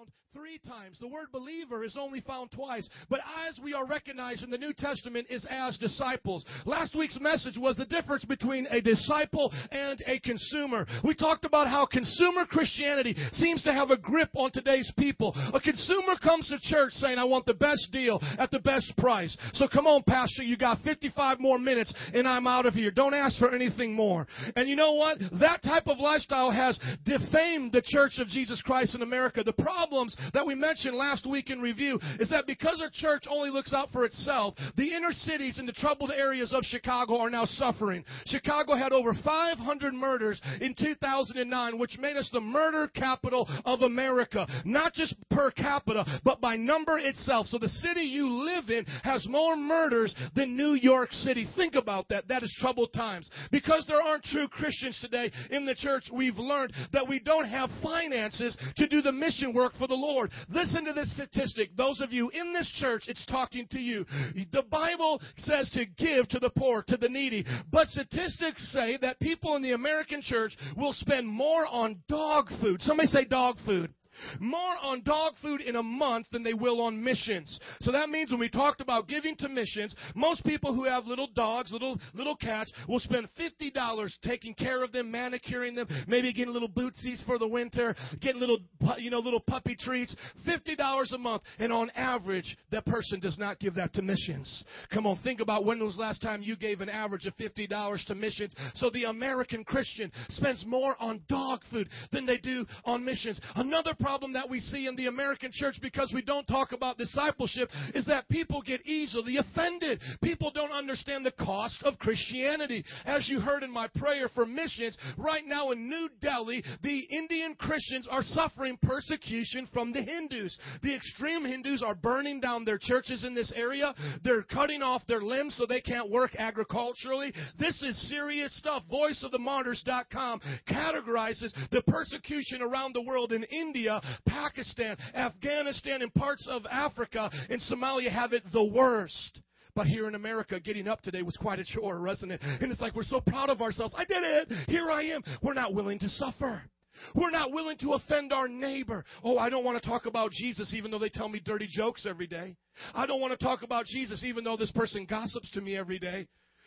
found three times. The word believer is only found twice. But as we are recognized in the New Testament is as disciples. Last week's message was the difference between a disciple and a consumer. We talked about how consumer Christianity seems to have a grip on today's people. A consumer comes to church saying, I want the best deal at the best price. So come on, Pastor, you got 55 more minutes and I'm out of here. Don't ask for anything more. And you know what? That type of lifestyle has defamed the church of Jesus Christ in America. The problems that we mentioned last week in review is that because our church only looks out for itself, the inner cities and the troubled areas of Chicago are now suffering. Chicago had over 500 murders in 2009, which made us the murder capital of America. Not just per capita, but by number itself. So the city you live in has more murders than New York City. Think about that. That is troubled times. Because there aren't true Christians today in the church, we've learned that we don't have finances to do the mission work for the Lord. Listen to this statistic. Those of you in this church, it's talking to you. The Bible says to give to the poor, to the needy. But statistics say that people in the American church will spend more on dog food. Somebody say dog food more on dog food in a month than they will on missions. So that means when we talked about giving to missions, most people who have little dogs, little little cats, will spend fifty dollars taking care of them, manicuring them, maybe getting little bootsies for the winter, getting little you know little puppy treats. Fifty dollars a month, and on average, that person does not give that to missions. Come on, think about when was the last time you gave an average of fifty dollars to missions. So the American Christian spends more on dog food than they do on missions. Another problem problem that we see in the American church because we don't talk about discipleship is that people get easily offended. People don't understand the cost of Christianity. As you heard in my prayer for missions, right now in New Delhi, the Indian Christians are suffering persecution from the Hindus. The extreme Hindus are burning down their churches in this area. They're cutting off their limbs so they can't work agriculturally. This is serious stuff. VoiceOfTheMartyrs.com categorizes the persecution around the world in India Pakistan, Afghanistan, and parts of Africa and Somalia have it the worst. But here in America, getting up today was quite a chore, wasn't it? And it's like we're so proud of ourselves. I did it. Here I am. We're not willing to suffer. We're not willing to offend our neighbor. Oh, I don't want to talk about Jesus even though they tell me dirty jokes every day. I don't want to talk about Jesus even though this person gossips to me every day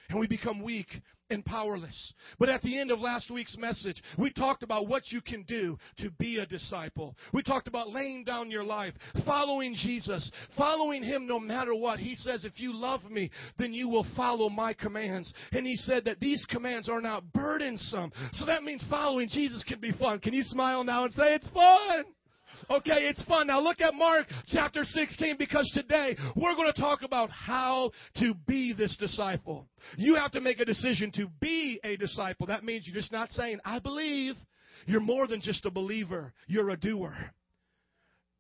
and we become weak and powerless. But at the end of last week's message, we talked about what you can do to be a disciple. We talked about laying down your life, following Jesus, following Him no matter what. He says, if you love me, then you will follow my commands. And He said that these commands are not burdensome. So that means following Jesus can be fun. Can you smile now and say, it's fun? Okay, it's fun. Now look at Mark chapter 16 because today we're going to talk about how to be this disciple. You have to make a decision to be a disciple. That means you're just not saying, I believe. You're more than just a believer, you're a doer.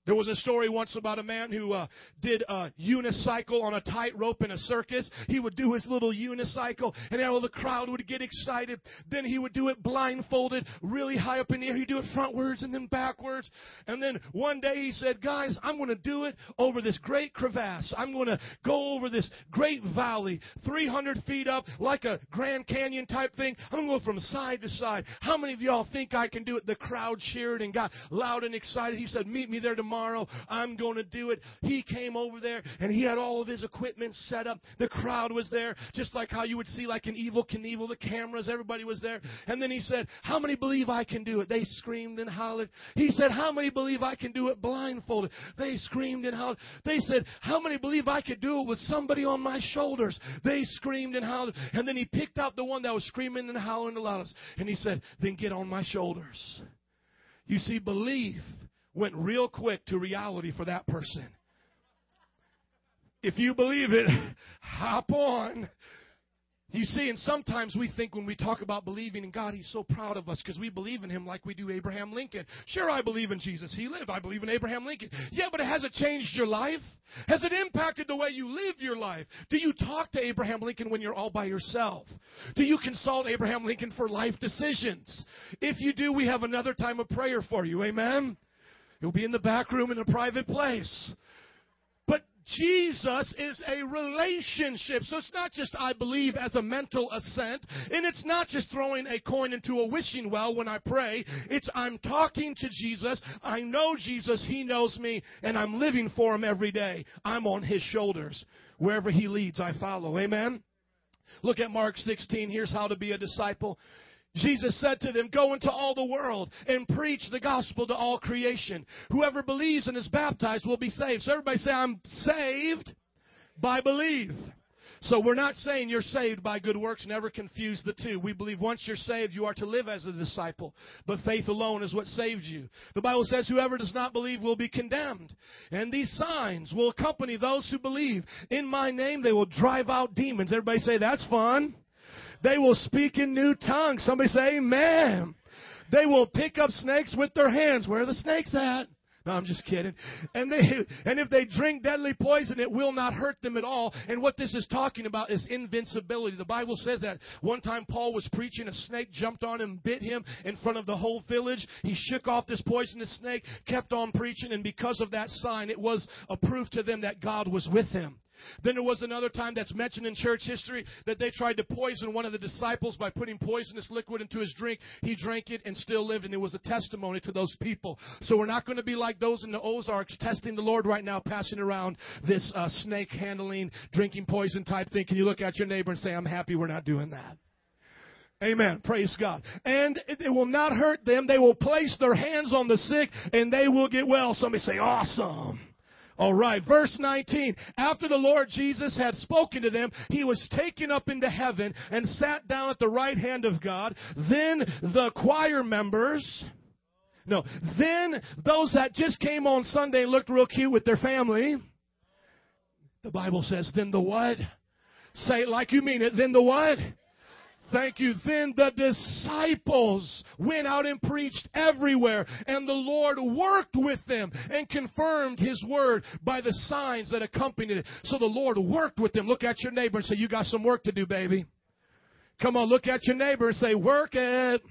There was a story once about a man who uh, did a unicycle on a tightrope in a circus. He would do his little unicycle, and all the crowd would get excited. Then he would do it blindfolded, really high up in the air. He'd do it frontwards and then backwards. And then one day he said, "Guys, I'm going to do it over this great crevasse. I'm going to go over this great valley, 300 feet up, like a Grand Canyon type thing. I'm going to go from side to side. How many of y'all think I can do it?" The crowd cheered and got loud and excited. He said, "Meet me there tomorrow." Tomorrow. I'm going to do it. He came over there and he had all of his equipment set up. The crowd was there, just like how you would see like an Evel Knievel, the cameras, everybody was there. And then he said, How many believe I can do it? They screamed and hollered. He said, How many believe I can do it blindfolded? They screamed and hollered. They said, How many believe I could do it with somebody on my shoulders? They screamed and hollered. And then he picked out the one that was screaming and howling the loudest. And he said, Then get on my shoulders. You see, belief went real quick to reality for that person. If you believe it, hop on. You see, and sometimes we think when we talk about believing in God, He's so proud of us because we believe in Him like we do Abraham Lincoln. Sure, I believe in Jesus. He lived. I believe in Abraham Lincoln. Yeah, but has it changed your life? Has it impacted the way you live your life? Do you talk to Abraham Lincoln when you're all by yourself? Do you consult Abraham Lincoln for life decisions? If you do, we have another time of prayer for you. Amen? You'll be in the back room in a private place. But Jesus is a relationship. So it's not just I believe as a mental assent, and it's not just throwing a coin into a wishing well when I pray. It's I'm talking to Jesus. I know Jesus. He knows me, and I'm living for him every day. I'm on his shoulders. Wherever he leads, I follow. Amen. Look at Mark 16. Here's how to be a disciple. Jesus said to them, Go into all the world and preach the gospel to all creation. Whoever believes and is baptized will be saved. So everybody say, I'm saved by belief. So we're not saying you're saved by good works. Never confuse the two. We believe once you're saved, you are to live as a disciple. But faith alone is what saves you. The Bible says whoever does not believe will be condemned. And these signs will accompany those who believe. In my name, they will drive out demons. Everybody say, that's fun. They will speak in new tongues. Somebody say amen. They will pick up snakes with their hands. Where are the snakes at? No, I'm just kidding. And they and if they drink deadly poison, it will not hurt them at all. And what this is talking about is invincibility. The Bible says that one time Paul was preaching, a snake jumped on him, bit him in front of the whole village. He shook off this poisonous snake, kept on preaching, and because of that sign, it was a proof to them that God was with him. Then there was another time that's mentioned in church history that they tried to poison one of the disciples by putting poisonous liquid into his drink. He drank it and still lived, and it was a testimony to those people. So we're not going to be like those in the Ozarks testing the Lord right now, passing around this uh, snake handling, drinking poison type thing. Can you look at your neighbor and say, I'm happy we're not doing that? Amen. Praise God. And it, will not hurt them. They will place their hands on the sick and they will get well. Somebody say, awesome. All right, verse 19. After the Lord Jesus had spoken to them, he was taken up into heaven and sat down at the right hand of God. Then the choir members, no, then those that just came on Sunday looked real cute with their family, the Bible says, then the what? Say it like you mean it. Then the what? Thank you. Then the disciples went out and preached everywhere, and the Lord worked with them and confirmed His word by the signs that accompanied it. So the Lord worked with them. Look at your neighbor and say, You got some work to do, baby. Come on, look at your neighbor and say, Work it.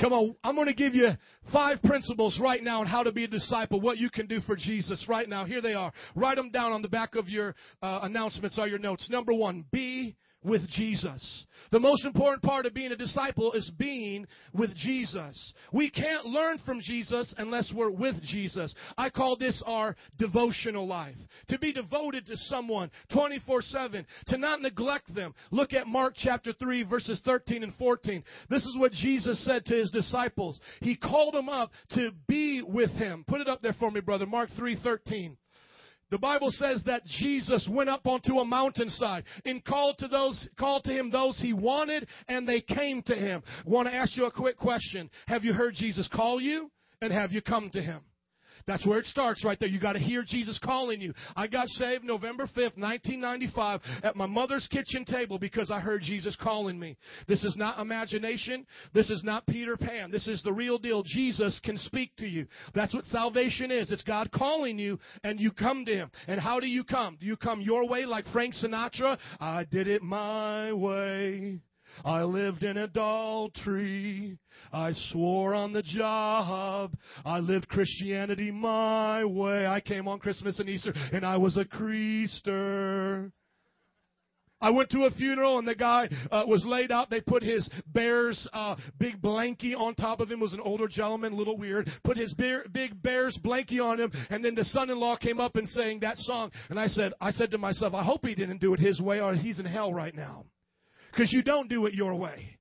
Come on, I'm going to give you five principles right now on how to be a disciple, what you can do for Jesus right now. Here they are. Write them down on the back of your uh, announcements or your notes. Number one, be with Jesus. The most important part of being a disciple is being with Jesus. We can't learn from Jesus unless we're with Jesus. I call this our devotional life. To be devoted to someone 24 7, to not neglect them. Look at Mark chapter 3, verses 13 and 14. This is what Jesus said to his disciples. He called them up to be with him. Put it up there for me, brother. Mark 3 13. The Bible says that Jesus went up onto a mountainside and called to those, called to him those he wanted and they came to him. I want to ask you a quick question. Have you heard Jesus call you and have you come to him? That's where it starts right there. You got to hear Jesus calling you. I got saved November 5th, 1995 at my mother's kitchen table because I heard Jesus calling me. This is not imagination. This is not Peter Pan. This is the real deal. Jesus can speak to you. That's what salvation is. It's God calling you and you come to Him. And how do you come? Do you come your way like Frank Sinatra? I did it my way. I lived in adultery. I swore on the job. I lived Christianity my way. I came on Christmas and Easter and I was a creaster. I went to a funeral and the guy uh, was laid out. They put his bear's uh, big blankie on top of him. It was an older gentleman, a little weird. Put his bear, big bear's blankie on him, and then the son-in-law came up and sang that song. And I said, I said to myself, I hope he didn't do it his way, or he's in hell right now, because you don't do it your way.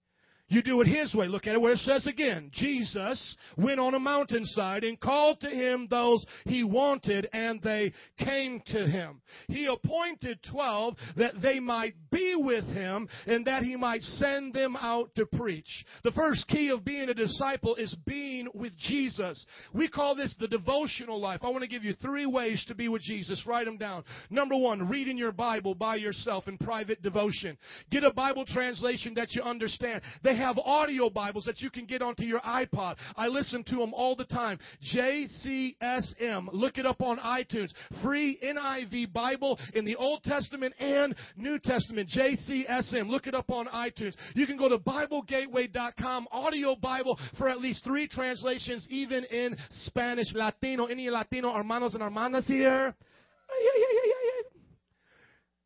You do it His way. Look at it where it says again. Jesus went on a mountainside and called to Him those He wanted and they came to Him. He appointed twelve that they might be with Him and that He might send them out to preach. The first key of being a disciple is being with Jesus. We call this the devotional life. I want to give you three ways to be with Jesus. Write them down. Number one, reading your Bible by yourself in private devotion. Get a Bible translation that you understand. They have audio Bibles that you can get onto your iPod. I listen to them all the time. JCSM. Look it up on iTunes. Free NIV Bible in the Old Testament and New Testament. JCSM. Look it up on iTunes. You can go to BibleGateway.com, audio Bible for at least three translations, even in Spanish, Latino. Any Latino hermanos and hermanas here?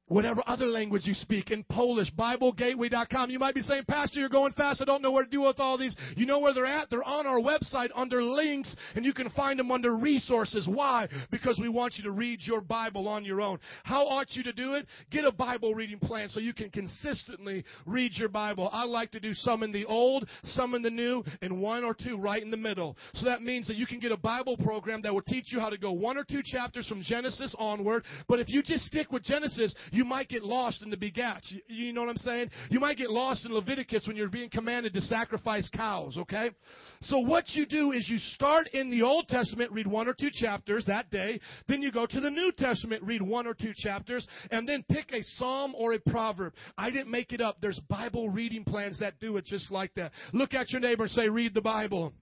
Whatever other language you speak in Polish, BibleGateway.com. You might be saying, Pastor, you're going fast. I don't know where to do with all these. You know where they're at? They're on our website under links, and you can find them under resources. Why? Because we want you to read your Bible on your own. How ought you to do it? Get a Bible reading plan so you can consistently read your Bible. I like to do some in the old, some in the new, and one or two right in the middle. So that means that you can get a Bible program that will teach you how to go one or two chapters from Genesis onward. But if you just stick with Genesis, you might get lost in the begats. You, you know what I'm saying? You might get lost in Leviticus when you're being commanded to sacrifice cows, okay? So what you do is you start in the Old Testament, read one or two chapters that day. Then you go to the New Testament, read one or two chapters, and then pick a psalm or a proverb. I didn't make it up. There's Bible reading plans that do it just like that. Look at your neighbor and say, read the Bible.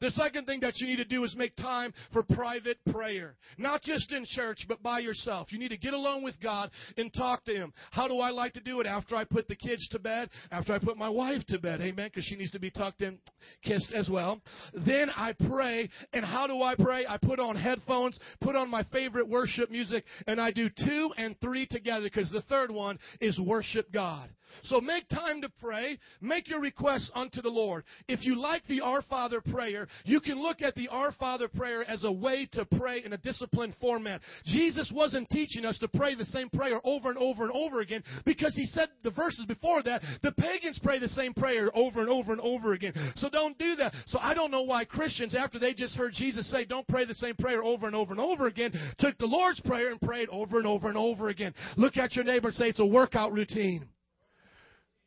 The second thing that you need to do is make time for private prayer. Not just in church, but by yourself. You need to get alone with God and talk to Him. How do I like to do it? After I put the kids to bed, after I put my wife to bed. Amen. Because she needs to be tucked in, kissed as well. Then I pray. And how do I pray? I put on headphones, put on my favorite worship music, and I do two and three together because the third one is worship God. So make time to pray. Make your requests unto the Lord. If you like the Our Father prayer, you can look at the Our Father prayer as a way to pray in a disciplined format. Jesus wasn't teaching us to pray the same prayer over and over and over again because he said the verses before that, the pagans pray the same prayer over and over and over again. So don't do that. So I don't know why Christians, after they just heard Jesus say, don't pray the same prayer over and over and over again, took the Lord's Prayer and prayed over and over and over again. Look at your neighbor and say, it's a workout routine.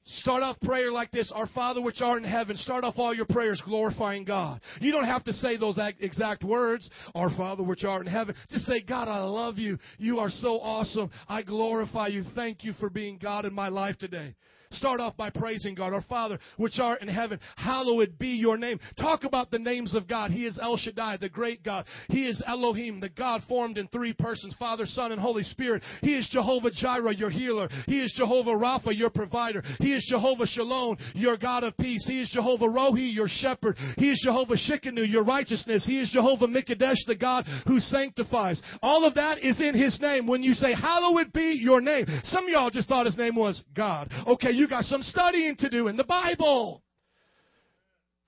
Start off prayer like this Our Father which art in heaven. Start off all your prayers glorifying God. You don't have to say those exact words. Our Father which art in heaven. Just say, God, I love you. You are so awesome. I glorify you. Thank you for being God in my life today. Start off by praising God. Our Father, which art in heaven, hallowed be your name. Talk about the names of God. He is El Shaddai, the great God. He is Elohim, the God formed in three persons, Father, Son, and Holy Spirit. He is Jehovah Jireh, your healer. He is Jehovah Rapha, your provider. He is Jehovah Shalom, your God of peace. He is Jehovah Rohi, your shepherd. He is Jehovah Shikanu, your righteousness. He is Jehovah Mikadesh, the God who sanctifies. All of that is in His name. When you say, hallowed be your name. Some of y'all just thought His name was God. Okay, you got some studying to do in the Bible.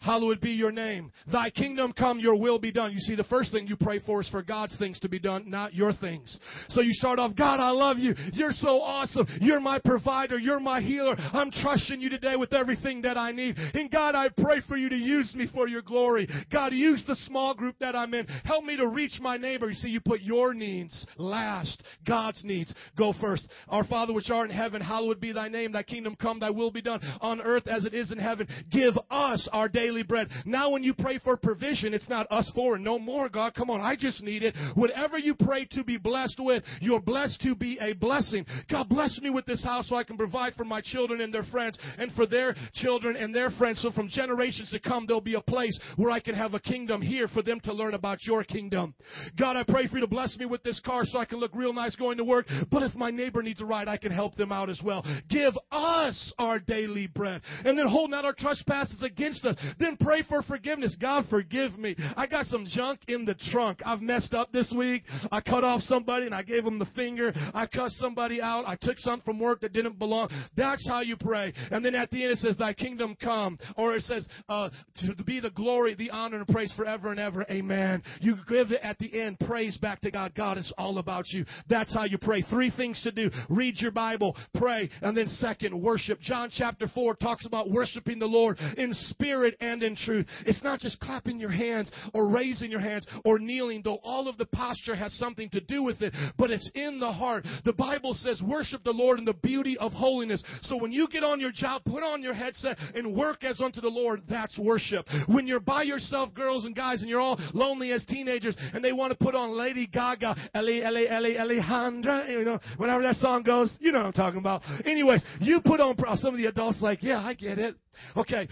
Hallowed be your name. Thy kingdom come, your will be done. You see, the first thing you pray for is for God's things to be done, not your things. So you start off, God, I love you. You're so awesome. You're my provider. You're my healer. I'm trusting you today with everything that I need. And God, I pray for you to use me for your glory. God, use the small group that I'm in. Help me to reach my neighbor. You see, you put your needs last. God's needs go first. Our Father which art in heaven, hallowed be thy name. Thy kingdom come, thy will be done on earth as it is in heaven. Give us our daily daily bread. Now, when you pray for provision, it's not us for and no more, God. Come on, I just need it. Whatever you pray to be blessed with, you're blessed to be a blessing. God, bless me with this house so I can provide for my children and their friends and for their children and their friends. So from generations to come, there'll be a place where I can have a kingdom here for them to learn about your kingdom. God, I pray for you to bless me with this car so I can look real nice going to work. But if my neighbor needs a ride, I can help them out as well. Give us our daily bread. And then hold not our trespasses against us. Then pray for forgiveness. God, forgive me. I got some junk in the trunk. I've messed up this week. I cut off somebody and I gave them the finger. I cussed somebody out. I took something from work that didn't belong. That's how you pray. And then at the end it says, Thy kingdom come. Or it says, uh, to be the glory, the honor, and praise forever and ever. Amen. You give it at the end, praise back to God. God, it's all about you. That's how you pray. Three things to do. Read your Bible, pray, and then second, worship. John chapter 4 talks about worshiping the Lord in spirit and and in truth. It's not just clapping your hands or raising your hands or kneeling, though all of the posture has something to do with it, but it's in the heart. The Bible says, worship the Lord in the beauty of holiness. So when you get on your job, put on your headset and work as unto the Lord. That's worship. When you're by yourself, girls and guys, and you're all lonely as teenagers, and they want to put on Lady Gaga, Ellie, Ellie, Ellie, Alejandra, you know, whenever that song goes, you know what I'm talking about. Anyways, you put on, some of the adults like, yeah, I get it. Okay,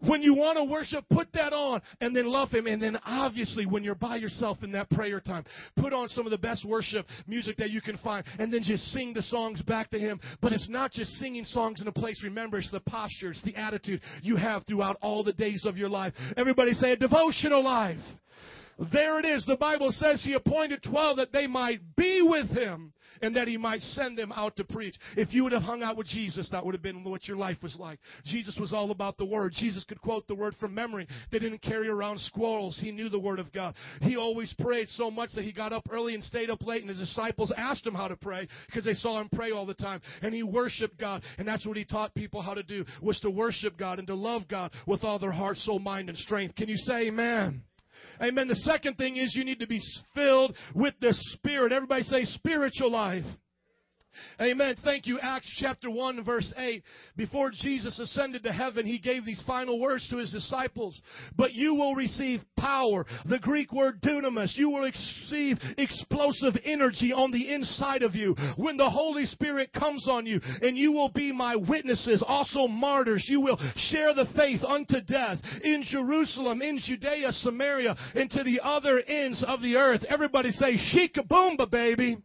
when you want to worship, put that on and then love Him. And then obviously, when you're by yourself in that prayer time, put on some of the best worship music that you can find and then just sing the songs back to Him. But it's not just singing songs in a place. Remember, it's the posture, it's the attitude you have throughout all the days of your life. Everybody say a devotional life. There it is. The Bible says he appointed 12 that they might be with him and that he might send them out to preach. If you would have hung out with Jesus, that would have been what your life was like. Jesus was all about the Word. Jesus could quote the Word from memory. They didn't carry around scrolls. He knew the Word of God. He always prayed so much that he got up early and stayed up late, and his disciples asked him how to pray because they saw him pray all the time. And he worshiped God, and that's what he taught people how to do, was to worship God and to love God with all their heart, soul, mind, and strength. Can you say amen? Amen. The second thing is you need to be filled with the Spirit. Everybody say spiritual life. Amen. Thank you. Acts chapter 1 verse 8. Before Jesus ascended to heaven, he gave these final words to his disciples. But you will receive power. The Greek word dunamis. You will receive explosive energy on the inside of you when the Holy Spirit comes on you and you will be my witnesses, also martyrs. You will share the faith unto death in Jerusalem, in Judea, Samaria, and to the other ends of the earth. Everybody say, Shikaboomba, baby.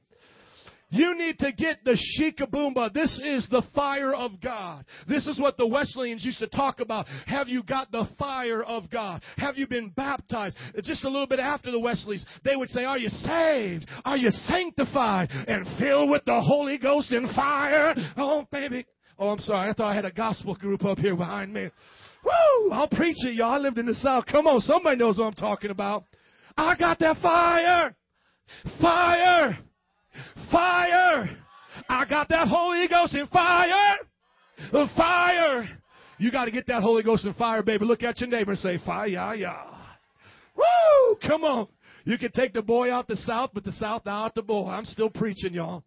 You need to get the shikaboomba. This is the fire of God. This is what the Wesleyans used to talk about. Have you got the fire of God? Have you been baptized? Just a little bit after the Wesleys, they would say, Are you saved? Are you sanctified and filled with the Holy Ghost and fire? Oh, baby. Oh, I'm sorry. I thought I had a gospel group up here behind me. Woo! I'll preach it, y'all. I lived in the South. Come on, somebody knows what I'm talking about. I got that fire. Fire. Fire! I got that Holy Ghost in fire! Fire! You got to get that Holy Ghost in fire, baby. Look at your neighbor and say, fire, yeah, yeah. Woo! Come on. You can take the boy out the south, but the south out the boy. I'm still preaching, y'all.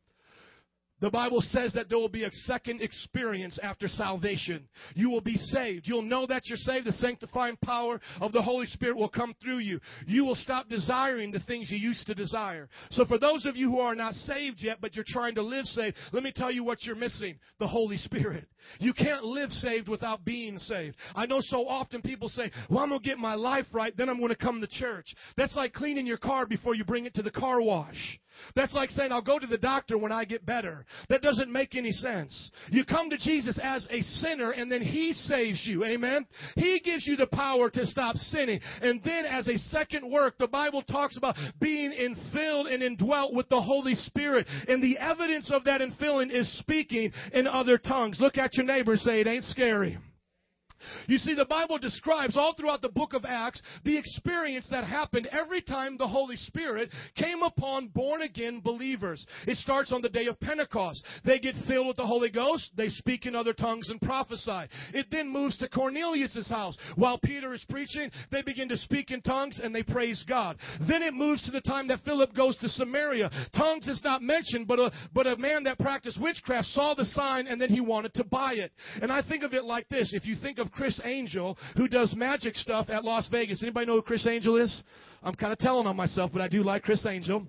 The Bible says that there will be a second experience after salvation. You will be saved. You'll know that you're saved. The sanctifying power of the Holy Spirit will come through you. You will stop desiring the things you used to desire. So for those of you who are not saved yet, but you're trying to live saved, let me tell you what you're missing. The Holy Spirit. You can't live saved without being saved. I know so often people say, well, I'm going to get my life right, then I'm going to come to church. That's like cleaning your car before you bring it to the car wash. That's like saying, I'll go to the doctor when I get better. That doesn't make any sense. You come to Jesus as a sinner and then He saves you. Amen? He gives you the power to stop sinning. And then as a second work, the Bible talks about being infilled and indwelt with the Holy Spirit. And the evidence of that infilling is speaking in other tongues. Look at your neighbor say, it ain't scary. You see, the Bible describes all throughout the book of Acts the experience that happened every time the Holy Spirit came upon born again believers. It starts on the day of Pentecost. They get filled with the Holy Ghost, they speak in other tongues and prophesy. It then moves to Cornelius' house. While Peter is preaching, they begin to speak in tongues and they praise God. Then it moves to the time that Philip goes to Samaria. Tongues is not mentioned, but a, but a man that practiced witchcraft saw the sign and then he wanted to buy it. And I think of it like this. If you think of Criss Angel who does magic stuff at Las Vegas. Anybody know who Criss Angel is? I'm kind of telling on myself, but I do like Criss Angel.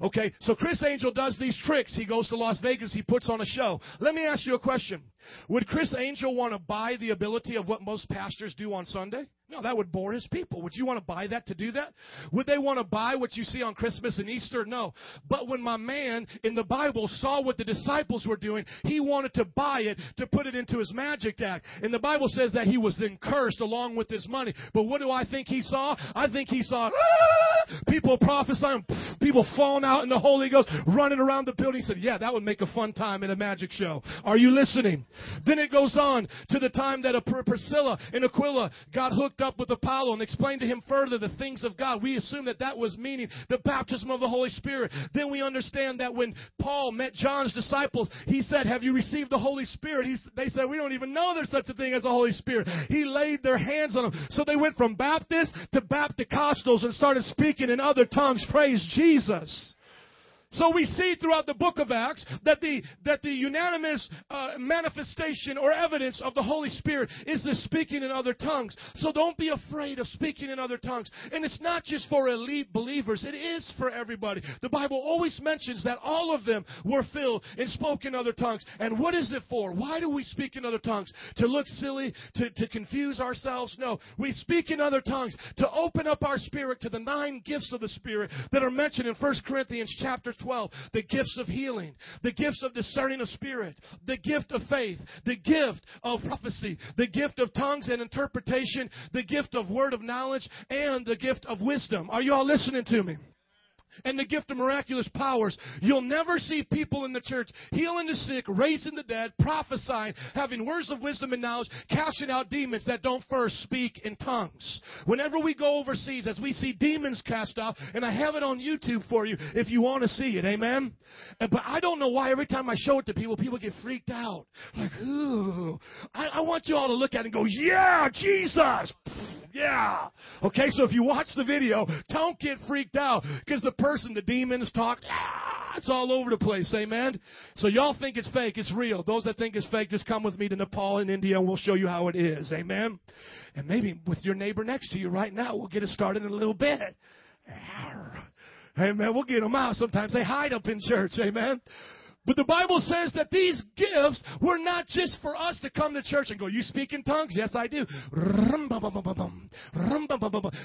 Okay, so Criss Angel does these tricks. He goes to Las Vegas, he puts on a show. Let me ask you a question. Would Criss Angel want to buy the ability of what most pastors do on Sunday? No, that would bore his people. Would you want to buy that to do that? Would they want to buy what you see on Christmas and Easter? No. But when my man in the Bible saw what the disciples were doing, he wanted to buy it to put it into his magic act. And the Bible says that he was then cursed along with his money. But what do I think he saw? I think he saw ah! people prophesying, people falling out in the Holy Ghost, running around the building. He said, Yeah, that would make a fun time in a magic show. Are you listening? Then it goes on to the time that a Priscilla and Aquila got hooked up with Apollo and explained to him further the things of God. We assume that that was meaning the baptism of the Holy Spirit. Then we understand that when Paul met John's disciples, he said, Have you received the Holy Spirit? He, they said, We don't even know there's such a thing as the Holy Spirit. He laid their hands on them. So they went from Baptist to Bapticostals and started speaking in other tongues. Praise Jesus. So we see throughout the book of Acts that the that the unanimous uh, manifestation or evidence of the Holy Spirit is the speaking in other tongues. So don't be afraid of speaking in other tongues. And it's not just for elite believers; it is for everybody. The Bible always mentions that all of them were filled and spoke in other tongues. And what is it for? Why do we speak in other tongues? To look silly? To to confuse ourselves? No, we speak in other tongues to open up our spirit to the nine gifts of the Spirit that are mentioned in 1 Corinthians chapter 12, the gifts of healing, the gifts of discerning of spirit, the gift of faith, the gift of prophecy, the gift of tongues and interpretation, the gift of word of knowledge, and the gift of wisdom. Are you all listening to me? And the gift of miraculous powers. You'll never see people in the church healing the sick, raising the dead, prophesying, having words of wisdom and knowledge, casting out demons that don't first speak in tongues. Whenever we go overseas, as we see demons cast out, and I have it on YouTube for you if you want to see it, amen? But I don't know why every time I show it to people, people get freaked out. Like, ooh. I, I want you all to look at it and go, yeah, Jesus! Yeah. Okay, so if you watch the video, don't get freaked out because the person, the demons talk, ah, it's all over the place. Amen. So y'all think it's fake. It's real. Those that think it's fake, just come with me to Nepal and India and we'll show you how it is. Amen. And maybe with your neighbor next to you right now, we'll get it started in a little bit. Amen. We'll get them out. Sometimes they hide up in church. Amen. But the Bible says that these gifts were not just for us to come to church and go, You speak in tongues? Yes, I do.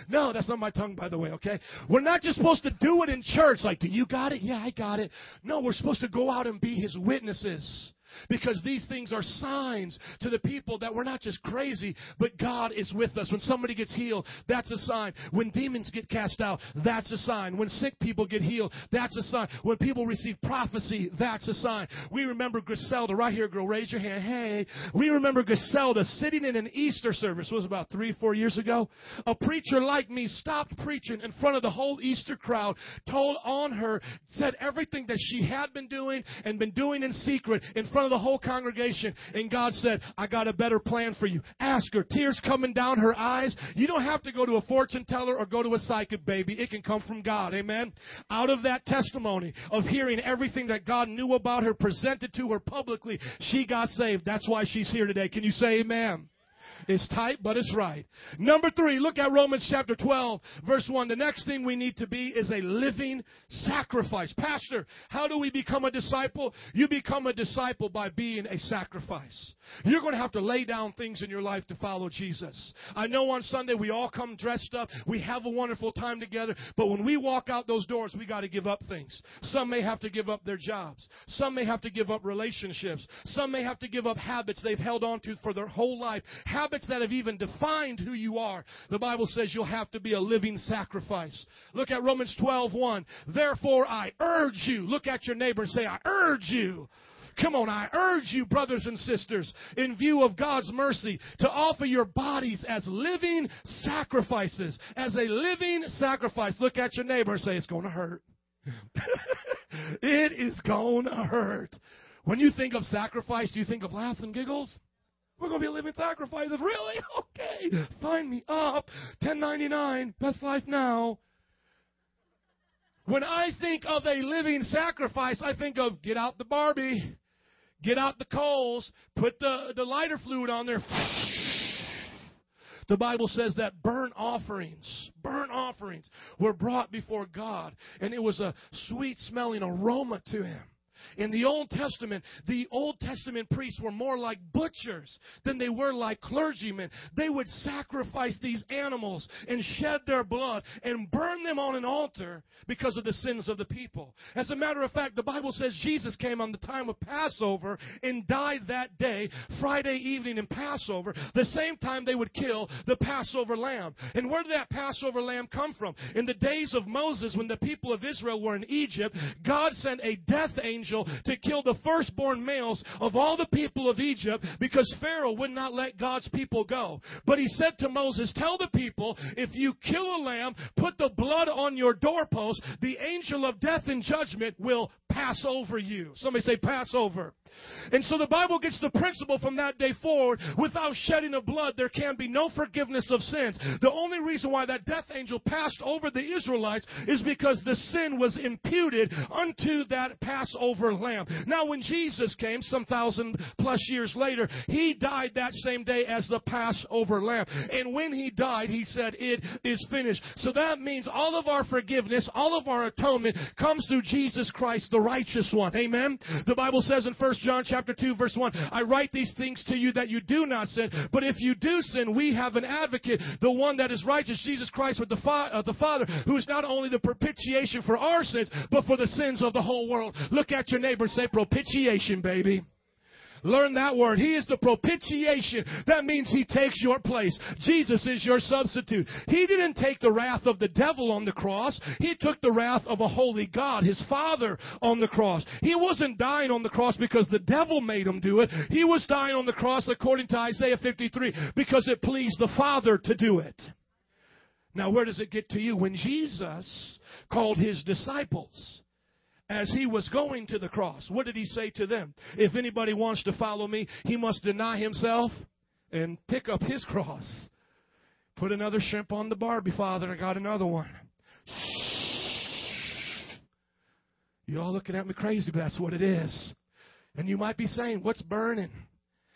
No, that's not my tongue, by the way, okay? We're not just supposed to do it in church. Like, do you got it? Yeah, I got it. No, we're supposed to go out and be his witnesses. Because these things are signs to the people that we're not just crazy, but God is with us. When somebody gets healed, that's a sign. When demons get cast out, that's a sign. When sick people get healed, that's a sign. When people receive prophecy, that's a sign. We remember Griselda, right here, girl, raise your hand. Hey. We remember Griselda sitting in an Easter service, was about three, four years ago. A preacher like me stopped preaching in front of the whole Easter crowd, told on her, said everything that she had been doing and been doing in secret in front front of the whole congregation. And God said, I got a better plan for you. Ask her. Tears coming down her eyes. You don't have to go to a fortune teller or go to a psychic, baby. It can come from God. Amen. Out of that testimony of hearing everything that God knew about her presented to her publicly, she got saved. That's why she's here today. Can you say amen? It's tight, but it's right. Number three, look at Romans chapter 12, verse 1. The next thing we need to be is a living sacrifice. Pastor, how do we become a disciple? You become a disciple by being a sacrifice. You're going to have to lay down things in your life to follow Jesus. I know on Sunday we all come dressed up. We have a wonderful time together. But when we walk out those doors, we got to give up things. Some may have to give up their jobs. Some may have to give up relationships. Some may have to give up habits they've held on to for their whole life. Habits habits that have even defined who you are, the Bible says you'll have to be a living sacrifice. Look at Romans 12, 1. Therefore I urge you, look at your neighbor and say, I urge you. Come on, I urge you, brothers and sisters, in view of God's mercy, to offer your bodies as living sacrifices. As a living sacrifice. Look at your neighbor and say, It's going to hurt. it is going to hurt. When you think of sacrifice, do you think of laughs and giggles? We're going to be living sacrifice. Really? Okay. Find me up. 1099. Best life now. When I think of a living sacrifice, I think of get out the Barbie, get out the coals, put the, the lighter fluid on there. The Bible says that burnt offerings, burnt offerings were brought before God, and it was a sweet smelling aroma to Him. In the Old Testament, the Old Testament priests were more like butchers than they were like clergymen. They would sacrifice these animals and shed their blood and burn them on an altar because of the sins of the people. As a matter of fact, the Bible says Jesus came on the time of Passover and died that day, Friday evening in Passover, the same time they would kill the Passover lamb. And where did that Passover lamb come from? In the days of Moses, when the people of Israel were in Egypt, God sent a death angel to kill the firstborn males of all the people of Egypt because Pharaoh would not let God's people go. But he said to Moses, Tell the people, if you kill a lamb, put the blood on your doorpost, the angel of death and judgment will pass over you. Somebody say, pass over. And so the Bible gets the principle from that day forward without shedding of blood, there can be no forgiveness of sins. The only reason why that death angel passed over the Israelites is because the sin was imputed unto that Passover lamb. Now, when Jesus came, some thousand plus years later, he died that same day as the Passover lamb. And when he died, he said, It is finished. So that means all of our forgiveness, all of our atonement comes through Jesus Christ, the righteous one. Amen. The Bible says in 1 John chapter 2 verse 1, I write these things to you that you do not sin, but if you do sin, we have an advocate, the one that is righteous, Jesus Christ with the, fa- uh, the Father, who is not only the propitiation for our sins, but for the sins of the whole world. Look at your neighbor say propitiation, baby. Learn that word. He is the propitiation. That means He takes your place. Jesus is your substitute. He didn't take the wrath of the devil on the cross. He took the wrath of a holy God, His Father, on the cross. He wasn't dying on the cross because the devil made Him do it. He was dying on the cross according to Isaiah 53 because it pleased the Father to do it. Now, where does it get to you? When Jesus called His disciples, as he was going to the cross, what did he say to them? If anybody wants to follow me, he must deny himself and pick up his cross. Put another shrimp on the barbie, Father. I got another one. You're all looking at me crazy, but that's what it is. And you might be saying, What's burning?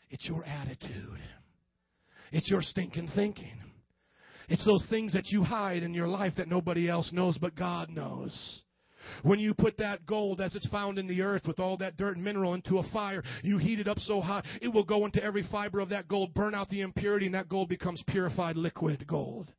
It's your attitude, it's your stinking thinking. It's those things that you hide in your life that nobody else knows, but God knows. When you put that gold as it's found in the earth with all that dirt and mineral into a fire, you heat it up so hot, it will go into every fiber of that gold, burn out the impurity, and that gold becomes purified liquid gold.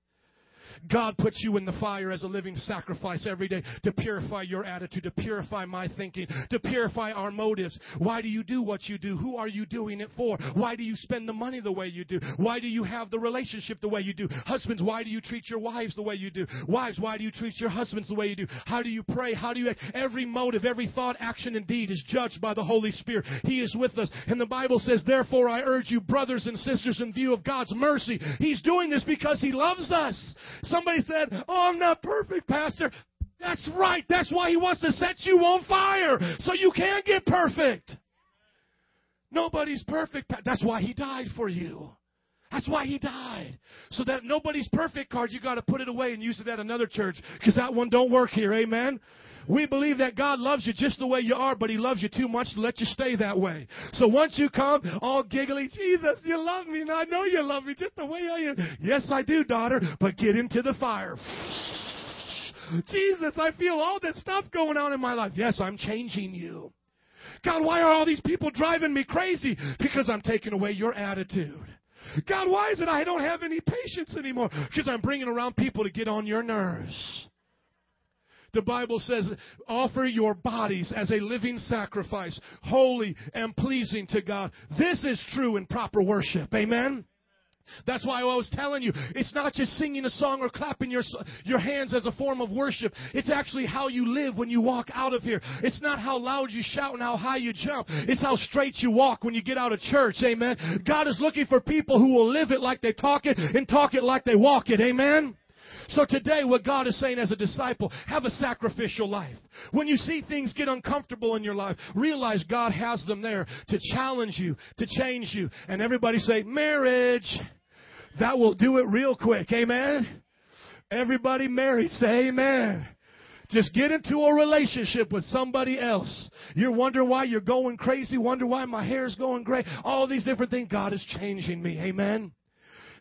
God puts you in the fire as a living sacrifice every day to purify your attitude, to purify my thinking, to purify our motives. Why do you do what you do? Who are you doing it for? Why do you spend the money the way you do? Why do you have the relationship the way you do? Husbands, why do you treat your wives the way you do? Wives, why do you treat your husbands the way you do? How do you pray? How do you act? Every motive, every thought, action, and deed is judged by the Holy Spirit. He is with us. And the Bible says, therefore I urge you, brothers and sisters, in view of God's mercy. He's doing this because He loves us. Somebody said, Oh, I'm not perfect, Pastor. That's right. That's why He wants to set you on fire so you can get perfect. Nobody's perfect. That's why He died for you. That's why he died. So that nobody's perfect card, you got to put it away and use it at another church because that one don't work here. Amen. We believe that God loves you just the way you are, but He loves you too much to let you stay that way. So once you come all giggly, Jesus, you love me, and I know you love me just the way I am. Yes, I do, daughter, but get into the fire. Jesus, I feel all this stuff going on in my life. Yes, I'm changing you. God, why are all these people driving me crazy? Because I'm taking away your attitude. God, why is it I don't have any patience anymore? Because I'm bringing around people to get on your nerves. The Bible says, offer your bodies as a living sacrifice, holy and pleasing to God. This is true and proper worship. Amen? That's why I was telling you, it's not just singing a song or clapping your, your hands as a form of worship. It's actually how you live when you walk out of here. It's not how loud you shout and how high you jump. It's how straight you walk when you get out of church. Amen. God is looking for people who will live it like they talk it and talk it like they walk it. Amen. So today, what God is saying as a disciple, have a sacrificial life. When you see things get uncomfortable in your life, realize God has them there to challenge you, to change you. And everybody say, marriage. That will do it real quick. Amen. Everybody married, say amen. Just get into a relationship with somebody else. You're wondering why you're going crazy, wonder why my hair's going gray, all these different things. God is changing me. Amen.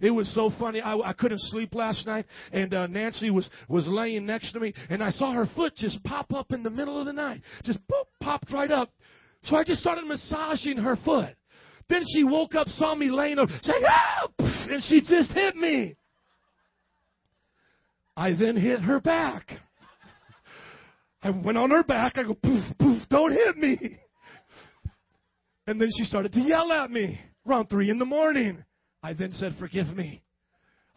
It was so funny. I, I couldn't sleep last night, and uh, Nancy was was laying next to me, and I saw her foot just pop up in the middle of the night, just boop, popped right up. So I just started massaging her foot. Then she woke up, saw me laying up, saying, "Help!" and she just hit me. I then hit her back. I went on her back. I go, poof, poof, don't hit me. And then she started to yell at me around three in the morning. I then said, Forgive me.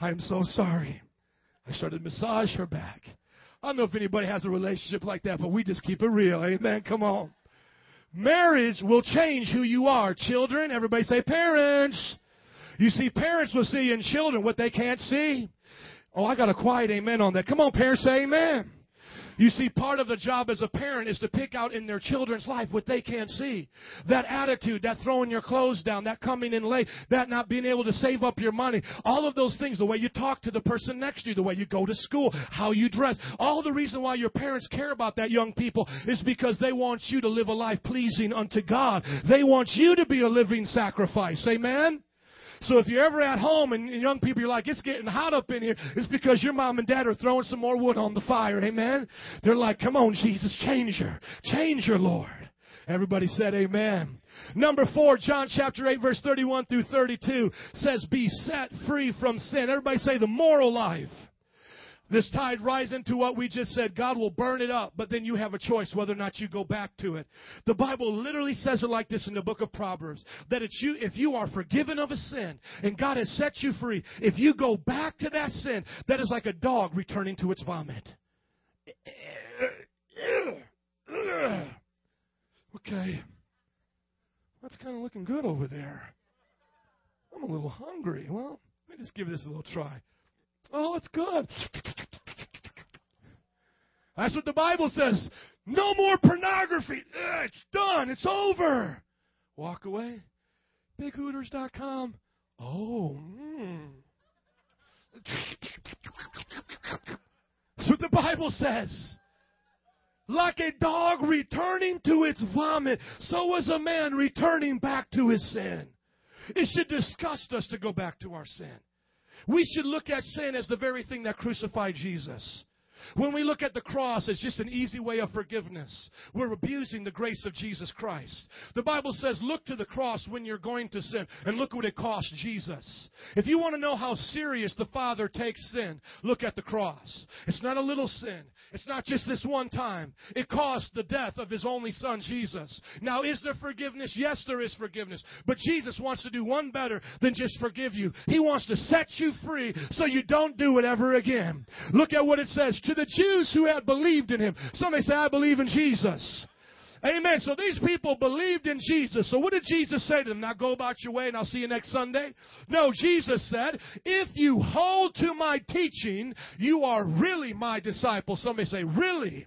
I am so sorry. I started to massage her back. I don't know if anybody has a relationship like that, but we just keep it real. Amen. Come on. Marriage will change who you are. Children, everybody say parents. You see, parents will see in children what they can't see. Oh, I got a quiet amen on that. Come on, parents, say amen. You see, part of the job as a parent is to pick out in their children's life what they can't see. That attitude, that throwing your clothes down, that coming in late, that not being able to save up your money, all of those things, the way you talk to the person next to you, the way you go to school, how you dress, all the reason why your parents care about that young people is because they want you to live a life pleasing unto God. They want you to be a living sacrifice. Amen? So if you're ever at home and young people, you're like, it's getting hot up in here, it's because your mom and dad are throwing some more wood on the fire. Amen? They're like, come on, Jesus, change her. Change her, Lord. Everybody said amen. Number four, John chapter 8, verse 31 through 32 says, Be set free from sin. Everybody say the moral life. This tide rise into what we just said. God will burn it up, but then you have a choice whether or not you go back to it. The Bible literally says it like this in the book of Proverbs that it's you, if you are forgiven of a sin and God has set you free, if you go back to that sin, that is like a dog returning to its vomit. Okay. That's kind of looking good over there. I'm a little hungry. Well, let me just give this a little try. Oh, it's good. That's what the Bible says. No more pornography. Ugh, it's done. It's over. Walk away. BigHooters.com. Oh. Mm. That's what the Bible says. Like a dog returning to its vomit, so was a man returning back to his sin. It should disgust us to go back to our sin. We should look at sin as the very thing that crucified Jesus. When we look at the cross as just an easy way of forgiveness, we're abusing the grace of Jesus Christ. The Bible says, look to the cross when you're going to sin, and look what it cost Jesus. If you want to know how serious the Father takes sin, look at the cross. It's not a little sin. It's not just this one time. It cost the death of His only Son, Jesus. Now, is there forgiveness? Yes, there is forgiveness. But Jesus wants to do one better than just forgive you. He wants to set you free so you don't do it ever again. Look at what it says to the Jews who had believed in him. Somebody say, I believe in Jesus. Amen. So these people believed in Jesus. So what did Jesus say to them? Now go about your way and I'll see you next Sunday. No, Jesus said, if you hold to my teaching, you are really my disciples. Somebody say, really.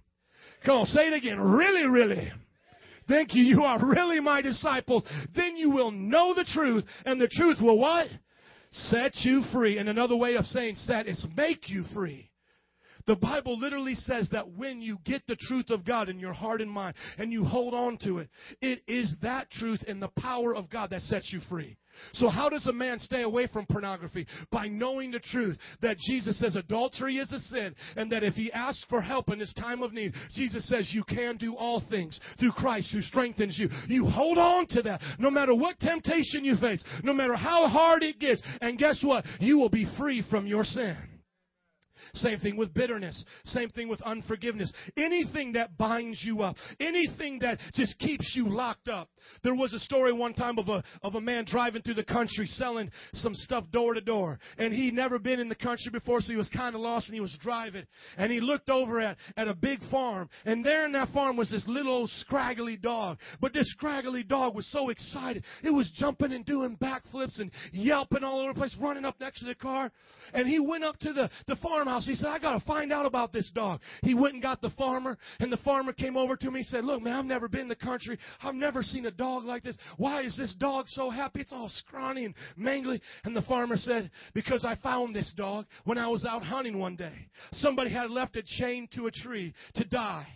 Come on, say it again. Really, really. Thank you. You are really my disciples. Then you will know the truth and the truth will what? Set you free. And another way of saying set is make you free. The Bible literally says that when you get the truth of God in your heart and mind and you hold on to it, it is that truth and the power of God that sets you free. So how does a man stay away from pornography? By knowing the truth that Jesus says adultery is a sin and that if he asks for help in his time of need, Jesus says you can do all things through Christ who strengthens you. You hold on to that no matter what temptation you face, no matter how hard it gets. And guess what? You will be free from your sin. Same thing with bitterness. Same thing with unforgiveness. Anything that binds you up. Anything that just keeps you locked up. There was a story one time of a, of a man driving through the country selling some stuff door to door. And he'd never been in the country before, so he was kind of lost and he was driving. And he looked over at, at a big farm. And there in that farm was this little old scraggly dog. But this scraggly dog was so excited. It was jumping and doing backflips and yelping all over the place, running up next to the car. And he went up to the, the farmhouse house. He said, I got to find out about this dog. He went and got the farmer, and the farmer came over to me and said, Look, man, I've never been in the country. I've never seen a dog like this. Why is this dog so happy? It's all scrawny and mangly. And the farmer said, Because I found this dog when I was out hunting one day. Somebody had left it chained to a tree to die.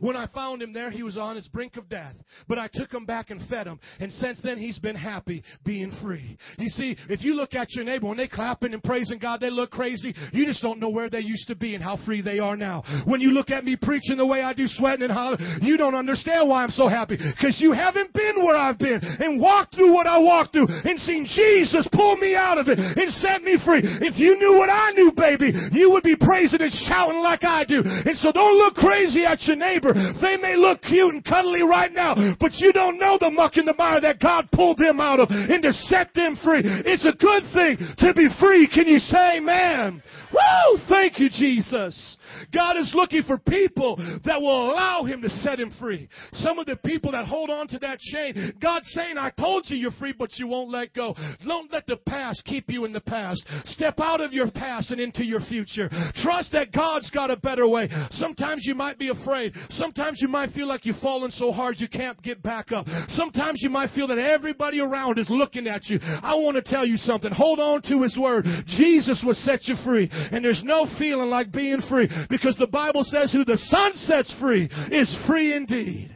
When I found him there, he was on his brink of death. But I took him back and fed him. And since then, he's been happy being free. You see, if you look at your neighbor, when they clapping and praising God, they look crazy. You just don't know where they used to be and how free they are now. When you look at me preaching the way I do, sweating and hollering, you don't understand why I'm so happy. Because you haven't been where I've been and walked through what I walked through and seen Jesus pull me out of it and set me free. If you knew what I knew, baby, you would be praising and shouting like I do. And so don't look crazy at your neighbor They may look cute and cuddly right now, but you don't know the muck and the mire that God pulled them out of and to set them free. It's a good thing to be free. Can you say amen? Woo! Thank you, Jesus. God is looking for people that will allow Him to set Him free. Some of the people that hold on to that chain, God's saying, I told you you're free, but you won't let go. Don't let the past keep you in the past. Step out of your past and into your future. Trust that God's got a better way. Sometimes you might be afraid. Sometimes you might feel like you've fallen so hard you can't get back up. Sometimes you might feel that everybody around is looking at you. I want to tell you something. Hold on to His Word. Jesus will set you free. And there's no feeling like being free because the Bible says who the Son sets free is free indeed.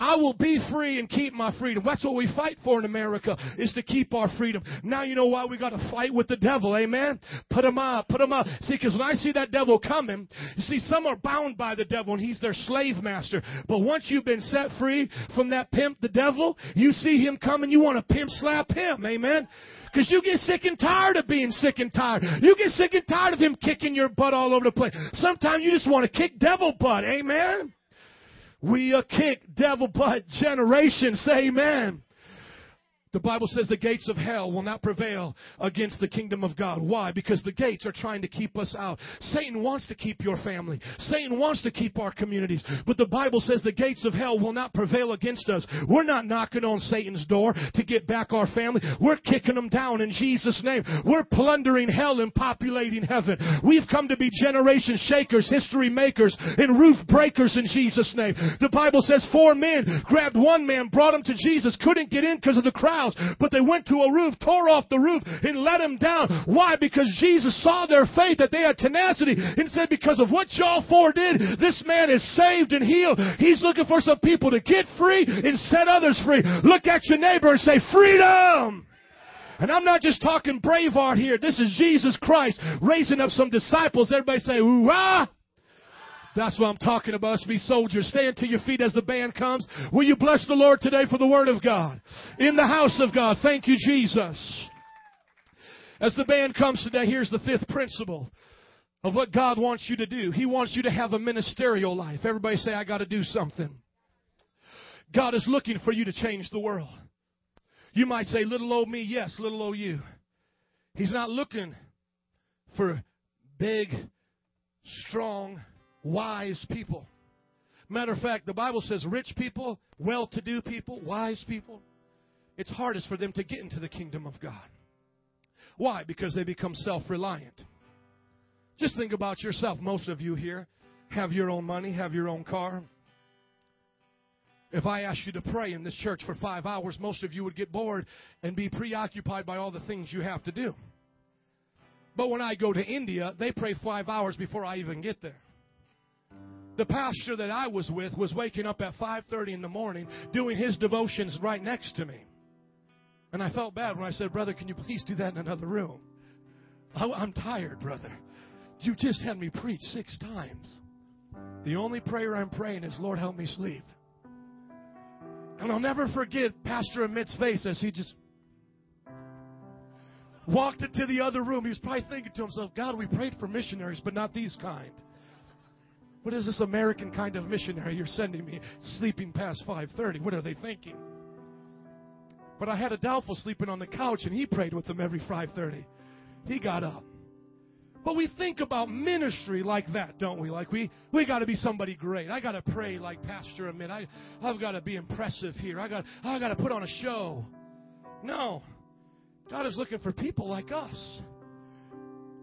I will be free and keep my freedom. That's what we fight for in America, is to keep our freedom. Now you know why we got to fight with the devil, amen? Put him up, put him up. See, because when I see that devil coming, you see, some are bound by the devil and he's their slave master. But once you've been set free from that pimp, the devil, you see him coming, you want to pimp slap him, amen? Because you get sick and tired of being sick and tired. You get sick and tired of him kicking your butt all over the place. Sometimes you just want to kick devil butt, amen? We a kick devil butt generation. Say amen. The Bible says the gates of hell will not prevail against the kingdom of God. Why? Because the gates are trying to keep us out. Satan wants to keep your family. Satan wants to keep our communities. But the Bible says the gates of hell will not prevail against us. We're not knocking on Satan's door to get back our family. We're kicking them down in Jesus' name. We're plundering hell and populating heaven. We've come to be generation shakers, history makers, and roof breakers in Jesus' name. The Bible says four men grabbed one man, brought him to Jesus, couldn't get in because of the crowd house, but they went to a roof, tore off the roof, and let him down. Why? Because Jesus saw their faith, that they had tenacity, and said, because of what y'all four did, this man is saved and healed. He's looking for some people to get free and set others free. Look at your neighbor and say, freedom! And I'm not just talking Braveheart here. This is Jesus Christ raising up some disciples. Everybody say, ooh ah! That's what I'm talking about. Us be soldiers. Stand to your feet as the band comes. Will you bless the Lord today for the Word of God? In the house of God. Thank you, Jesus. As the band comes today, here's the fifth principle of what God wants you to do. He wants you to have a ministerial life. Everybody say, I got to do something. God is looking for you to change the world. You might say, little old me, yes, little old you. He's not looking for big, strong, wise people. Matter of fact, the Bible says rich people, well to do people, wise people, it's hardest for them to get into the kingdom of God. Why? Because they become self reliant. Just think about yourself. Most of you here have your own money, have your own car. If I asked you to pray in this church for five hours, most of you would get bored and be preoccupied by all the things you have to do. But when I go to India, they pray five hours before I even get there. The pastor that I was with was waking up at 5:30 in the morning doing his devotions right next to me. And I felt bad when I said, "Brother, can you please do that in another room?" Oh, I'm tired, brother. You just had me preach six times. The only prayer I'm praying is, Lord, help me sleep. And I'll never forget Pastor Amit's face as he just walked into the other room. He was probably thinking to himself, God, we prayed for missionaries, but not these kind. What is this American kind of missionary you're sending me sleeping past 5:30? What are they thinking? But I had a doubtful sleeping on the couch and he prayed with them every 5:30. He got up. But we think about ministry like that, don't we? Like we we got to be somebody great. I got to pray like Pastor Amit. I I've got to be impressive here. I got I got to put on a show. No. God is looking for people like us.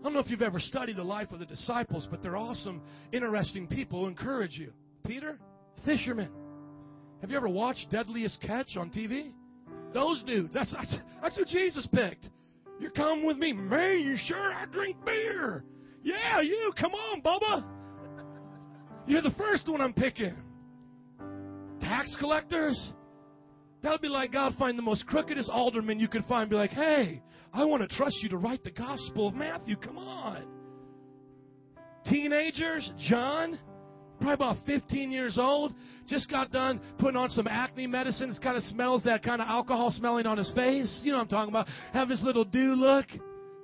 I don't know if you've ever studied the life of the disciples, but they're awesome, interesting people who encourage you. Peter, fisherman. Have you ever watched Deadliest Catch on TV? Those dudes. That's that's, that's who Jesus picked. You come with me, man. You sure I drink beer? Yeah, you. Come on, Bubba. You're the first one I'm picking. Tax collectors. That'll be like God find the most crookedest alderman you could find. Be like, hey, I want to trust you to write the Gospel of Matthew. Come on. Teenagers, John, probably about 15 years old, just got done putting on some acne medicine. Kind of smells that kind of alcohol smelling on his face. You know what I'm talking about. Have his little do look.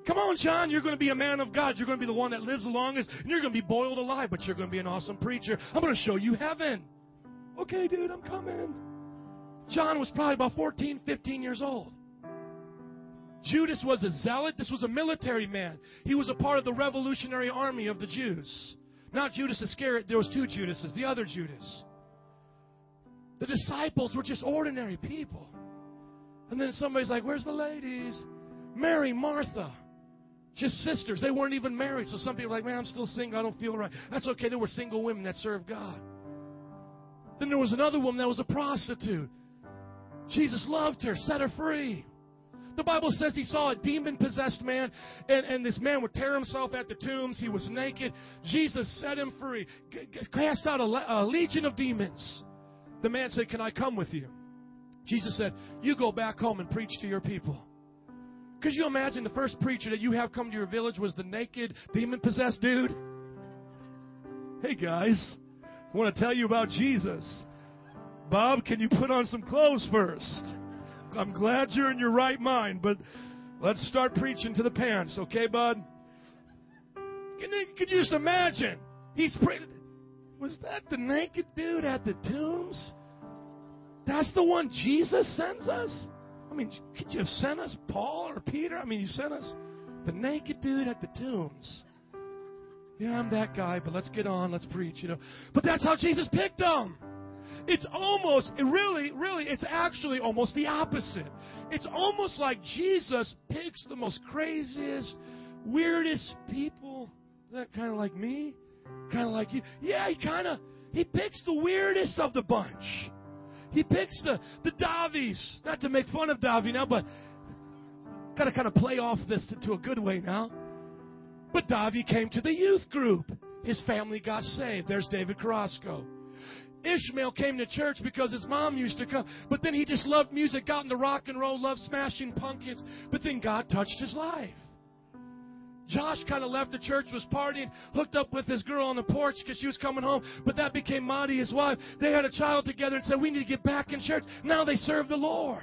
Come on, John, you're going to be a man of God. You're going to be the one that lives the longest, and you're going to be boiled alive, but you're going to be an awesome preacher. I'm going to show you heaven. Okay, dude, I'm coming. John was probably about 14, 15 years old. Judas was a zealot. This was a military man. He was a part of the revolutionary army of the Jews. Not Judas Iscariot. There was two Judases. The other Judas. The disciples were just ordinary people. And then somebody's like, Where's the ladies? Mary, Martha. Just sisters. They weren't even married. So some people are like, Man, I'm still single. I don't feel right. That's okay. There were single women that served God. Then there was another woman that was a prostitute. Jesus loved her, set her free. The Bible says he saw a demon possessed man, and, and this man would tear himself at the tombs. He was naked. Jesus set him free, cast out a, a legion of demons. The man said, Can I come with you? Jesus said, You go back home and preach to your people. Could you imagine the first preacher that you have come to your village was the naked, demon possessed dude? Hey guys, I want to tell you about Jesus. Bob, can you put on some clothes first? I'm glad you're in your right mind, but let's start preaching to the parents, okay, bud? Could you just imagine? He's praying. Was that the naked dude at the tombs? That's the one Jesus sends us? I mean, could you have sent us Paul or Peter? I mean, you sent us the naked dude at the tombs. Yeah, I'm that guy, but let's get on, let's preach, you know. But that's how Jesus picked them. It's almost, really, really, it's actually almost the opposite. It's almost like Jesus picks the most craziest, weirdest people that kind of like me, kind of like you. Yeah, he kind of he picks the weirdest of the bunch. He picks the the Davies. Not to make fun of Davi now, but got to kind of play off this to a good way now. But Davi came to the youth group. His family got saved. There's David Carrasco. Ishmael came to church because his mom used to come, but then he just loved music, got into rock and roll, loved smashing pumpkins, but then God touched his life. Josh kind of left the church, was partying, hooked up with his girl on the porch because she was coming home. But that became Marty, his wife. They had a child together and said, We need to get back in church. Now they serve the Lord.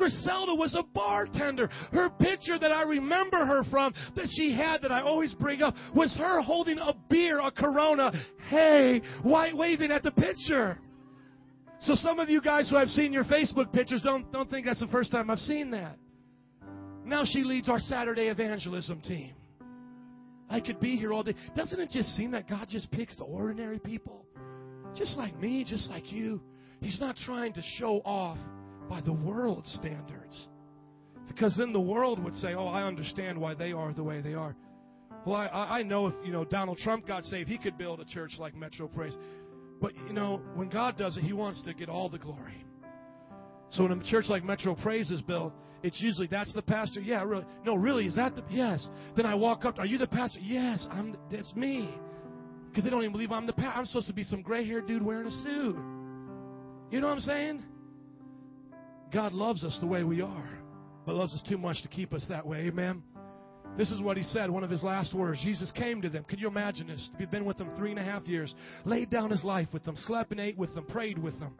Griselda was a bartender. Her picture that I remember her from, that she had, that I always bring up, was her holding a beer, a Corona, hey, white waving at the picture. So some of you guys who have seen your Facebook pictures don't, don't think that's the first time I've seen that. Now she leads our Saturday evangelism team. I could be here all day. Doesn't it just seem that God just picks the ordinary people? Just like me, just like you. He's not trying to show off by the world's standards. Because then the world would say, oh, I understand why they are the way they are. Well, I, I know if, you know, Donald Trump got saved, he could build a church like Metro Praise. But, you know, when God does it, he wants to get all the glory. So when a church like Metro Praise is built, it's usually that's the pastor. Yeah, really. No, really, is that the yes? Then I walk up. Are you the pastor? Yes, I'm. That's me. Because they don't even believe I'm the pastor. I'm supposed to be some gray-haired dude wearing a suit. You know what I'm saying? God loves us the way we are, but loves us too much to keep us that way. Amen. This is what he said, one of his last words. Jesus came to them. Could you imagine this? He'd been with them three and a half years, laid down his life with them, slept and ate with them, prayed with them.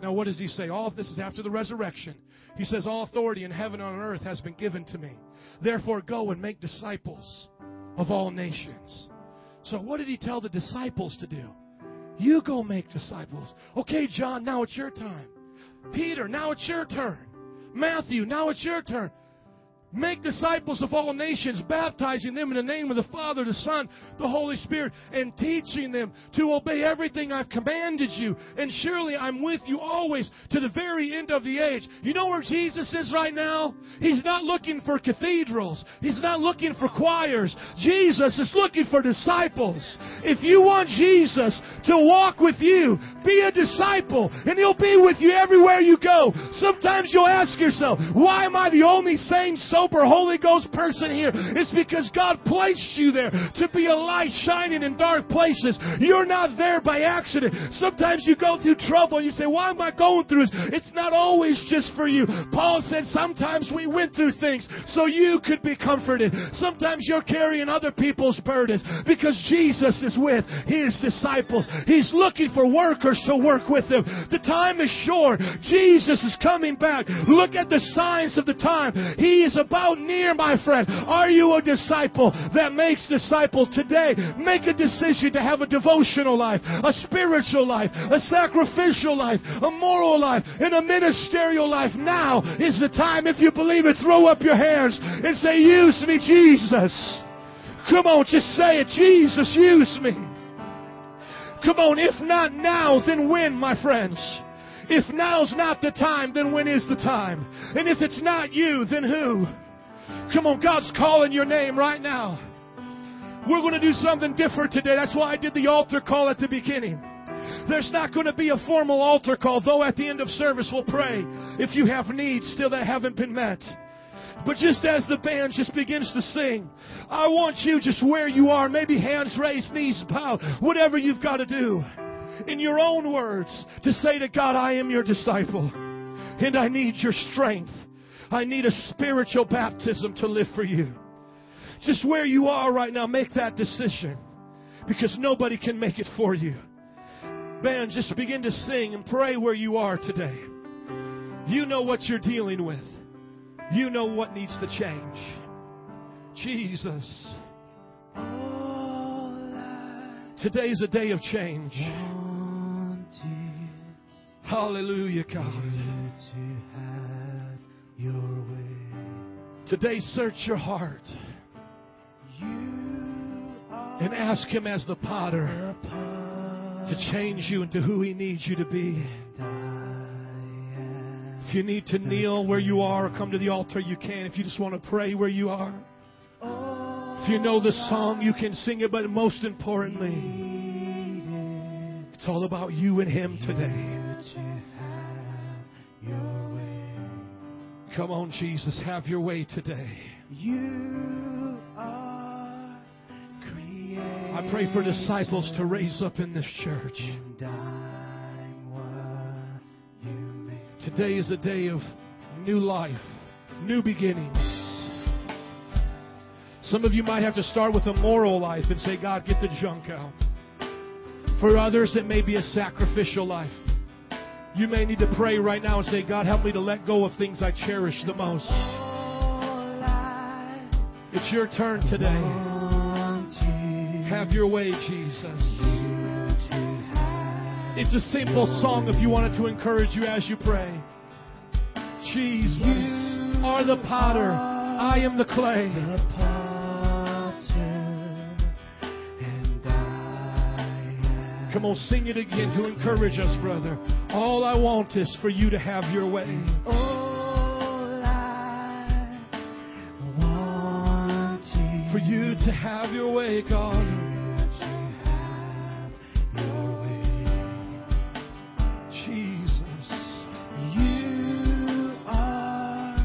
Now, what does he say? All of this is after the resurrection. He says, All authority in heaven and on earth has been given to me. Therefore, go and make disciples of all nations. So, what did he tell the disciples to do? You go make disciples. Okay, John, now it's your time. Peter, now it's your turn. Matthew, now it's your turn. Make disciples of all nations, baptizing them in the name of the Father, the Son, the Holy Spirit, and teaching them to obey everything I've commanded you. And surely I'm with you always to the very end of the age. You know where Jesus is right now? He's not looking for cathedrals. He's not looking for choirs. Jesus is looking for disciples. If you want Jesus to walk with you, be a disciple, and He'll be with you everywhere you go. Sometimes you'll ask yourself, why am I the only sane soul sober Holy Ghost person here. It's because God placed you there to be a light shining in dark places. You're not there by accident. Sometimes you go through trouble and you say, Why am I going through this? It's not always just for you. Paul said, Sometimes we went through things so you could be comforted. Sometimes you're carrying other people's burdens because Jesus is with his disciples. He's looking for workers to work with him. The time is short. Jesus is coming back. Look at the signs of the time. He is a about near, my friend. Are you a disciple that makes disciples today? Make a decision to have a devotional life, a spiritual life, a sacrificial life, a moral life, and a ministerial life. Now is the time. If you believe it, throw up your hands and say, Use me, Jesus. Come on, just say it. Jesus, use me. Come on, if not now, then when, my friends? If now's not the time, then when is the time? And if it's not you, then who? Come on, God's calling your name right now. We're going to do something different today. That's why I did the altar call at the beginning. There's not going to be a formal altar call, though at the end of service we'll pray if you have needs still that haven't been met. But just as the band just begins to sing, I want you just where you are, maybe hands raised, knees bowed, whatever you've got to do. In your own words to say to God, I am your disciple and I need your strength. I need a spiritual baptism to live for you. Just where you are right now, make that decision because nobody can make it for you. Band, just begin to sing and pray where you are today. You know what you're dealing with. You know what needs to change. Jesus. Today's a day of change. Hallelujah, God. Today, search your heart and ask Him as the potter to change you into who He needs you to be. If you need to kneel where you are or come to the altar, you can. If you just want to pray where you are. If you know the song, you can sing it, but most importantly, it's all about you and Him today. Come on, Jesus, have your way today. You are created. I pray for disciples to raise up in this church. And I'm what you made. Today is a day of new life, new beginnings. Some of you might have to start with a moral life and say, God, get the junk out. For others, it may be a sacrificial life. You may need to pray right now and say, God, help me to let go of things I cherish the most. It's your turn today. Have your way, Jesus. It's a simple song if you wanted to encourage you as you pray. Jesus are the potter, I am the clay. Come on, sing it again to encourage us, brother. All I want is for you to have your way. all I want you For you to have your way, God. your way. Jesus. You are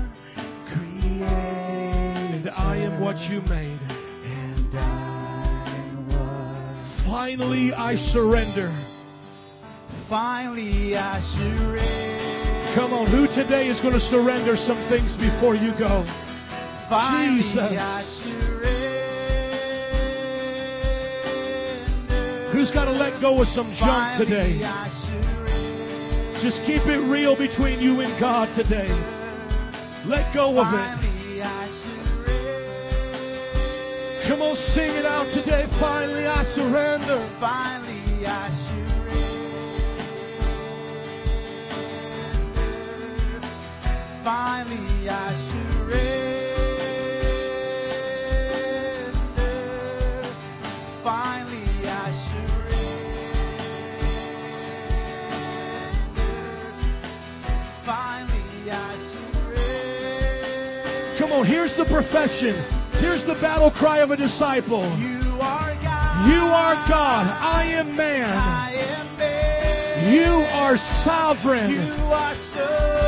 created, And I am what you made. and I'm what. Finally, I surrender. Finally, I surrender. Come on, who today is going to surrender some things before you go? Finally, Jesus. I surrender. Who's got to let go of some junk today? Just keep it real between you and God today. Let go of it. Finally, I surrender. Come on, sing it out today. Finally, I surrender. Finally, Finally, I surrender. Finally, I surrender. Finally, I surrender. Come on, here's the profession. Here's the battle cry of a disciple. You are God. You are God. I am man. I am man. You are sovereign. You are so.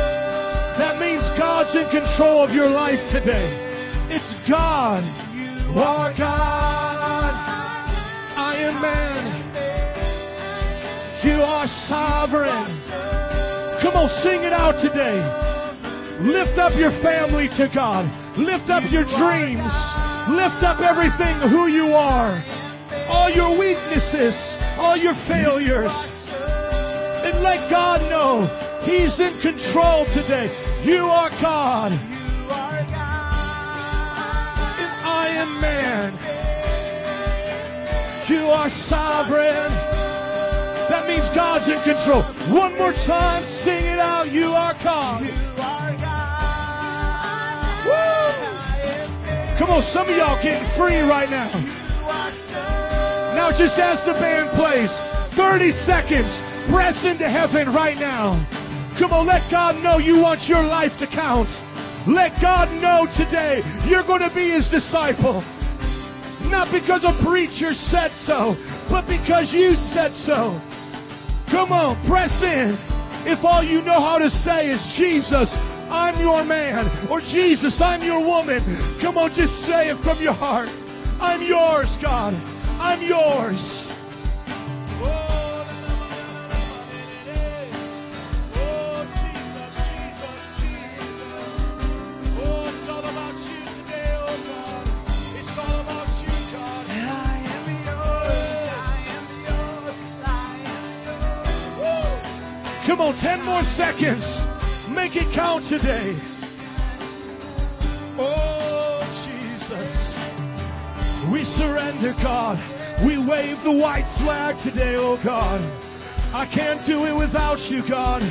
That means God's in control of your life today. It's God. You are God. I am man. You are sovereign. Come on, sing it out today. Lift up your family to God. Lift up your dreams. Lift up everything who you are. All your weaknesses, all your failures. And let God know He's in control today. You are God. You are. And I am man. You are sovereign. That means God's in control. One more time, sing it out. You are God. You are God. Woo! Come on, some of y'all getting free right now. Now, just as the band plays, 30 seconds, press into heaven right now. Come on, let God know you want your life to count. Let God know today you're going to be His disciple. Not because a preacher said so, but because you said so. Come on, press in. If all you know how to say is, Jesus, I'm your man, or Jesus, I'm your woman, come on, just say it from your heart. I'm yours, God. I'm yours. Come on, 10 more seconds. Make it count today. Oh, Jesus. We surrender, God. We wave the white flag today, oh God. I can't do it without you, God.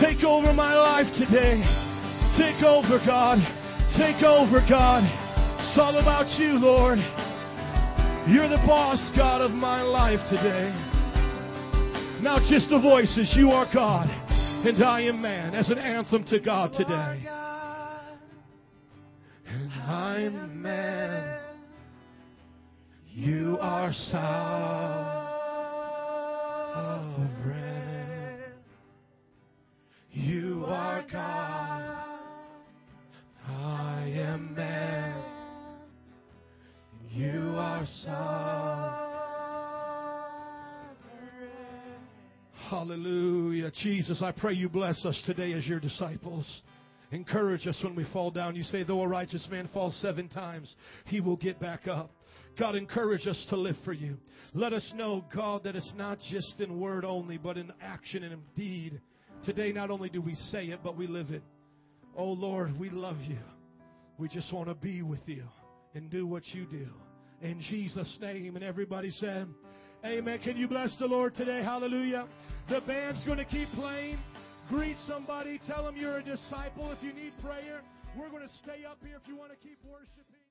Take over my life today. Take over, God. Take over, God. It's all about you, Lord. You're the boss, God, of my life today. Now, just the voices. You are God, and I am man, as an anthem to God today. And I am man. You are sovereign. You are God. I am man. You are sovereign. Hallelujah. Jesus, I pray you bless us today as your disciples. Encourage us when we fall down. You say, though a righteous man falls seven times, he will get back up. God, encourage us to live for you. Let us know, God, that it's not just in word only, but in action and in deed. Today, not only do we say it, but we live it. Oh, Lord, we love you. We just want to be with you and do what you do. In Jesus' name. And everybody said, Amen. Can you bless the Lord today? Hallelujah. The band's going to keep playing. Greet somebody. Tell them you're a disciple. If you need prayer, we're going to stay up here if you want to keep worshiping.